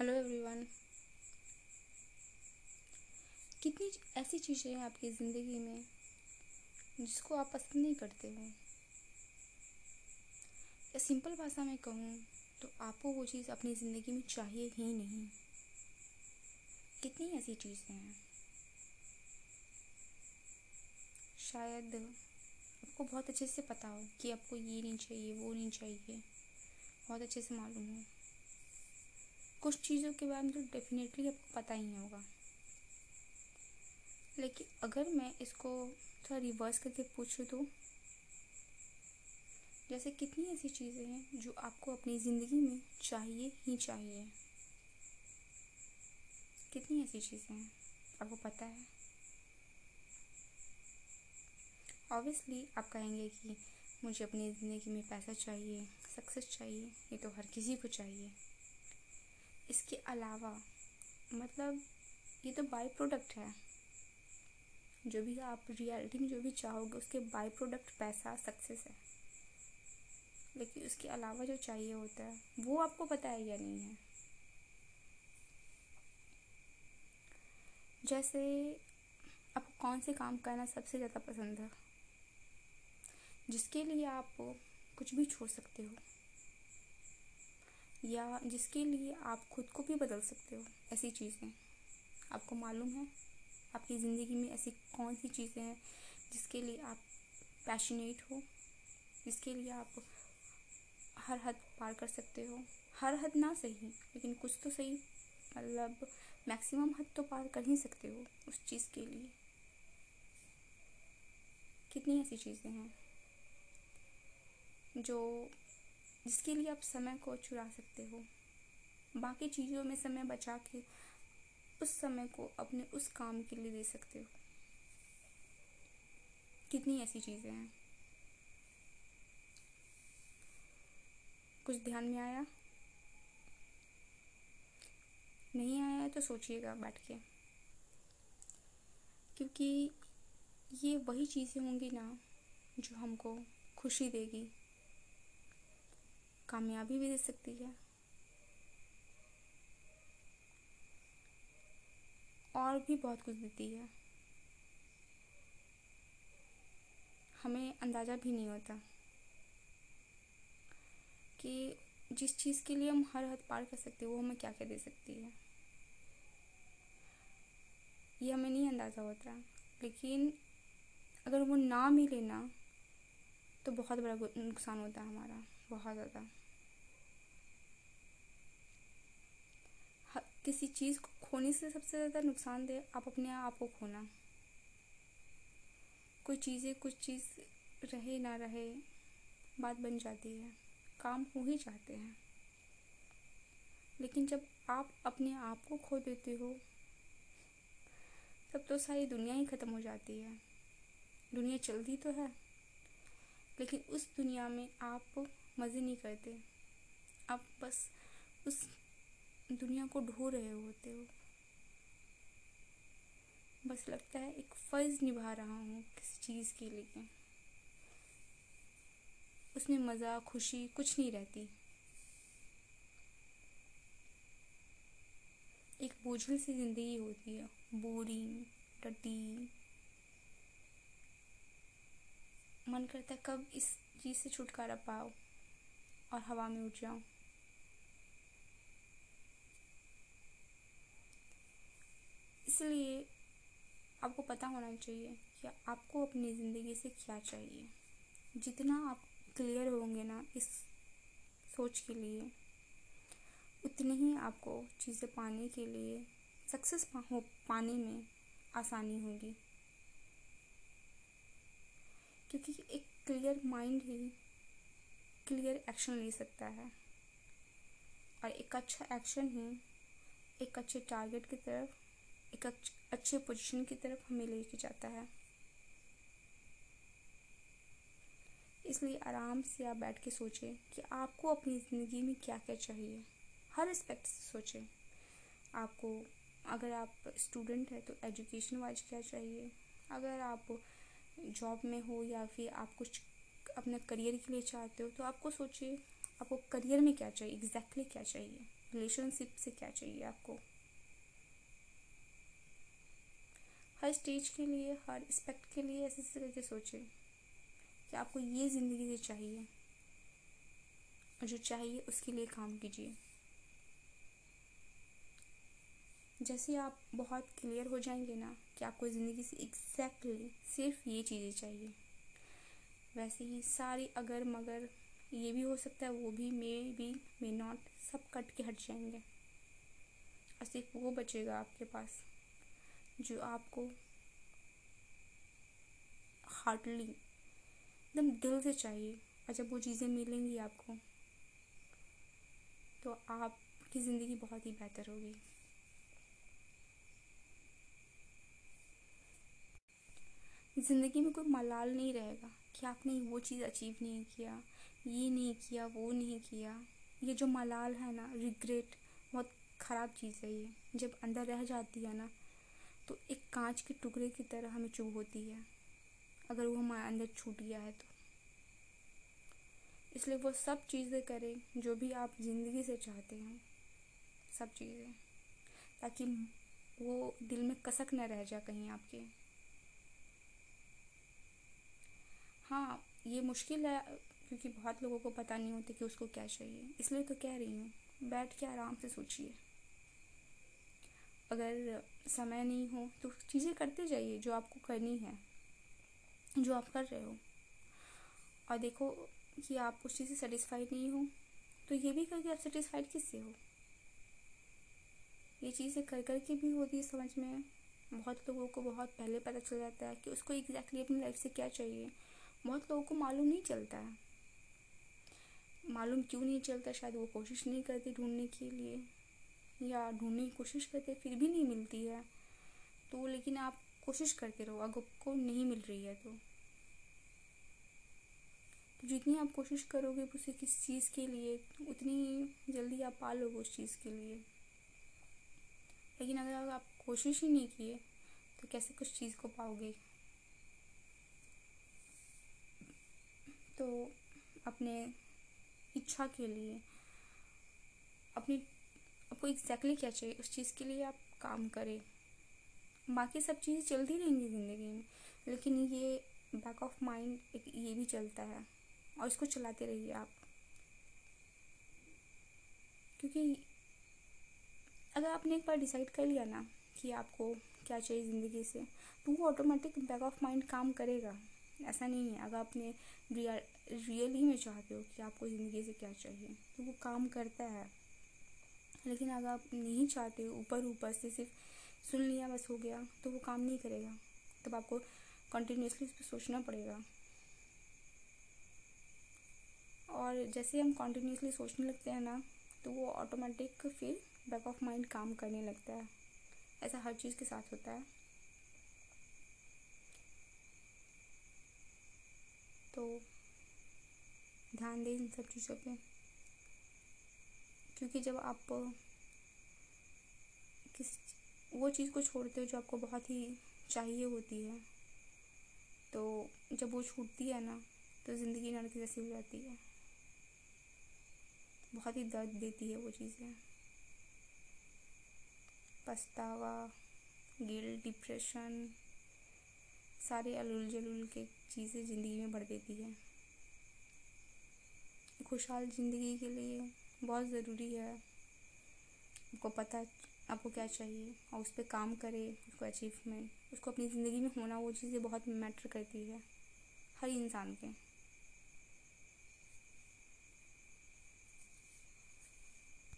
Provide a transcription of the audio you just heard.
Hello everyone कितनी ऐसी चीज़ें हैं आपकी ज़िंदगी में जिसको आप पसंद नहीं करते हो? या सिंपल भाषा में कहूँ तो आपको वो चीज़ अपनी ज़िंदगी में चाहिए ही नहीं। कितनी ऐसी चीज़ें हैं? शायद आपको बहुत अच्छे से पता हो कि आपको ये नहीं चाहिए, वो नहीं चाहिए। बहुत अच्छे से मालूम हो। कुछ चीज़ों के बारे में तो डेफिनेटली आपको पता ही नहीं होगा। लेकिन अगर मैं इसको थोड़ा रिवर्स करके पूछूँ तो? जैसे कितनी ऐसी चीज़ें हैं जो आपको अपनी ज़िंदगी में चाहिए ही चाहिए। कितनी ऐसी चीज़ें हैं, आपको पता है? ऑब्वियसली आप कहेंगे कि मुझे अपनी ज़िंदगी में पैसा चाहिए सक्सेस चाहिए, ये तो हर किसी को चाहिए। इसके अलावा मतलब ये तो बाई प्रोडक्ट है। जो भी आप रियलिटी में जो भी चाहोगे, उसके बाई प्रोडक्ट पैसा सक्सेस है। लेकिन उसके अलावा जो चाहिए होता है, वो आपको पता है या नहीं है। जैसे, आपको कौन से काम करना सबसे ज़्यादा पसंद है? जिसके लिए आप कुछ भी छोड़ सकते हो। या जिसके लिए आप खुद को भी बदल सकते हो, ऐसी चीज़ें। आपको मालूम है, आपकी ज़िंदगी में ऐसी कौन सी चीज़ें हैं जिसके लिए आप पैशनेट हो, जिसके लिए आप हर हद पार कर सकते हो। हर हद ना सही, लेकिन कुछ तो सही मतलब मैक्सिमम हद तो पार कर ही सकते हो उस चीज़ के लिए। कितनी ऐसी चीज़ें हैं जो जिसके लिए आप समय को चुरा सकते हो। बाकी चीज़ों में समय बचा के उस समय को अपने उस काम के लिए दे सकते हो। कितनी ऐसी चीज़ें हैं? कुछ ध्यान में आया? नहीं आया है तो सोचिएगा बैठ के। क्योंकि ये वही चीज़ें होंगी ना जो हमको खुशी देगी। कामयाबी भी दे सकती है। और भी बहुत कुछ देती है। हमें अंदाज़ा भी नहीं होता कि जिस चीज़ के लिए हम हर हद पार कर सकते हैं, वो हमें क्या क्या दे सकती है। ये हमें नहीं अंदाज़ा होता, लेकिन अगर वो ना मिले ना तो बहुत बड़ा नुकसान होता है हमारा, बहुत ज़्यादा। किसी चीज़ को खोने से सबसे ज़्यादा नुकसान दे, आप अपने आप को खोना। कोई चीज़ें, कुछ चीज़ रहे ना रहे, बात बन जाती है। काम हो ही जाते हैं। लेकिन जब आप अपने आप को खो देते हो, तब तो सारी दुनिया ही ख़त्म हो जाती है। दुनिया चलती तो है। लेकिन उस दुनिया में आप मज़े नहीं करते। आप बस उस दुनिया को ढो रहे होते हो। बस लगता है एक फ़र्ज़ निभा रहा हूँ किसी चीज़ के लिए। उसमें मज़ा खुशी कुछ नहीं रहती। एक बोझल सी ज़िंदगी होती है। बोरिंग टटी मन करता है, कब इस चीज़ से छुटकारा पाओ और हवा में उठ जाऊँ इसलिए आपको पता होना चाहिए कि आपको अपनी ज़िंदगी से क्या चाहिए। जितना आप क्लियर होंगे ना इस सोच के लिए, उतनी ही आपको चीज़ें पाने के लिए, सक्सेस हो, पाने में आसानी होगी। क्योंकि एक क्लियर माइंड ही क्लियर एक्शन ले सकता है। और एक अच्छा एक्शन ही एक अच्छे टारगेट की तरफ़, एक अच्छे पोजीशन की तरफ़ हमें लेके जाता है। इसलिए आराम से आप बैठ के सोचें कि आपको अपनी ज़िंदगी में क्या क्या चाहिए। हर एस्पेक्ट से सोचें। आपको, अगर आप स्टूडेंट हैं तो एजुकेशन वाइज क्या चाहिए? अगर आप जॉब में हो या फिर आप कुछ अपने करियर के लिए चाहते हो तो आपको सोचिए, आपको करियर में क्या चाहिए एग्जैक्टली exactly क्या चाहिए? रिलेशनशिप से क्या चाहिए आपको? हर स्टेज के लिए, हर एस्पेक्ट के लिए ऐसे ऐसे करके सोचें कि आपको ये ज़िंदगी से चाहिए और जो चाहिए उसके लिए काम कीजिए। जैसे आप बहुत क्लियर हो जाएँगे ना कि आपको ज़िंदगी से एग्जैक्टली सिर्फ़ ये चीज़ें चाहिए। वैसे ही सारी अगर मगर ये भी हो सकता है, वो भी मे बी मे नॉट सब कट के हट जाएँगे। और सिर्फ़ वो बचेगा आपके पास, जो आपको हार्डली एकदम दिल से चाहिए। और जब वो चीज़ें मिलेंगी आपको तो आपकी ज़िंदगी बहुत ही बेहतर होगी। ज़िंदगी में कोई मलाल नहीं रहेगा कि आपने वो चीज़ अचीव नहीं किया, ये नहीं किया, वो नहीं किया। ये जो मलाल है ना रिग्रेट बहुत ख़राब चीज़ है ये। जब अंदर रह जाती है ना तो एक कांच के टुकड़े की तरह हमें चुभ होती है। अगर वो हमारे अंदर छूट गया है तो। इसलिए वो सब चीज़ें करें जो भी आप ज़िंदगी से चाहते हैं। सब चीज़ें। ताकि वो दिल में कसक न रह जाए कहीं आपके। हाँ ये मुश्किल है, क्योंकि बहुत लोगों को पता नहीं होता कि उसको क्या चाहिए। इसलिए तो कह रही हूँ, बैठ के आराम से सोचिए। अगर समय नहीं हो तो चीज़ें करते जाइए जो आपको करनी है, जो आप कर रहे हो। और देखो कि आप उस चीज़ से सेटिस्फाइड नहीं हो तो ये भी करके आप सेटिस्फाइड किससे हो? ये चीज़ें कर कर के भी होती है समझ में। बहुत लोगों को बहुत पहले पता चल जाता है कि उसको एग्जैक्टली अपनी लाइफ से क्या चाहिए। बहुत लोगों को मालूम नहीं चलता। है मालूम क्यों नहीं चलता? शायद वो कोशिश नहीं करते ढूँढने के लिए। या ढूँढने की कोशिश करते, फिर भी नहीं मिलती है। तो लेकिन आप कोशिश करते रहो, अगर आपको नहीं मिल रही है तो। तो जितनी आप कोशिश करोगे उसे किस चीज़ के लिए, उतनी जल्दी आप पा लोगे उस चीज़ के लिए। लेकिन अगर आप कोशिश ही नहीं किए तो कैसे कुछ चीज़ को पाओगे? तो अपने इच्छा के लिए, अपनी, आपको एग्जैक्टली क्या चाहिए, उस चीज़ के लिए आप काम करें। बाकी सब चीज़ें चलती रहेंगी ज़िंदगी में, लेकिन ये बैक ऑफ़ माइंड एक ये भी चलता है, और इसको चलाते रहिए आप। क्योंकि अगर आपने एक बार डिसाइड कर लिया ना कि आपको क्या चाहिए ज़िंदगी से तो वो ऑटोमेटिक बैक ऑफ़ माइंड काम करेगा। ऐसा नहीं है। अगर आपने रियल रियली में चाहते हो कि आपको ज़िंदगी से क्या चाहिए तो वो काम करता है। लेकिन अगर आप नहीं चाहते हो, ऊपर ऊपर से सिर्फ़ सुन लिया, बस हो गया तो वो काम नहीं करेगा। तब आपको कंटिन्यूसली उस पर सोचना पड़ेगा। और जैसे हम कॉन्टीन्यूसली सोचने लगते हैं ना तो वो ऑटोमेटिक फिर बैक ऑफ़ माइंड काम करने लगता है। ऐसा हर चीज़ के साथ होता है। ध्यान दें इन सब चीज़ों पे। क्योंकि जब आप किस वो चीज़ को छोड़ते हो जो आपको बहुत ही चाहिए होती है तो जब वो छूटती है ना तो ज़िंदगी नरक जैसी हो जाती है। बहुत ही दर्द देती है वो चीज़ें। पछतावा गिल डिप्रेशन सारे अलूल जलूल के चीज़ें ज़िंदगी में भर देती है। खुशहाल ज़िंदगी के लिए बहुत ज़रूरी है। आपको पता, आपको क्या चाहिए, और उस पर काम करे, उसको अचीवमेंट उसको अपनी ज़िंदगी में होना, वो चीज़ें बहुत मैटर करती है। हर इंसान के।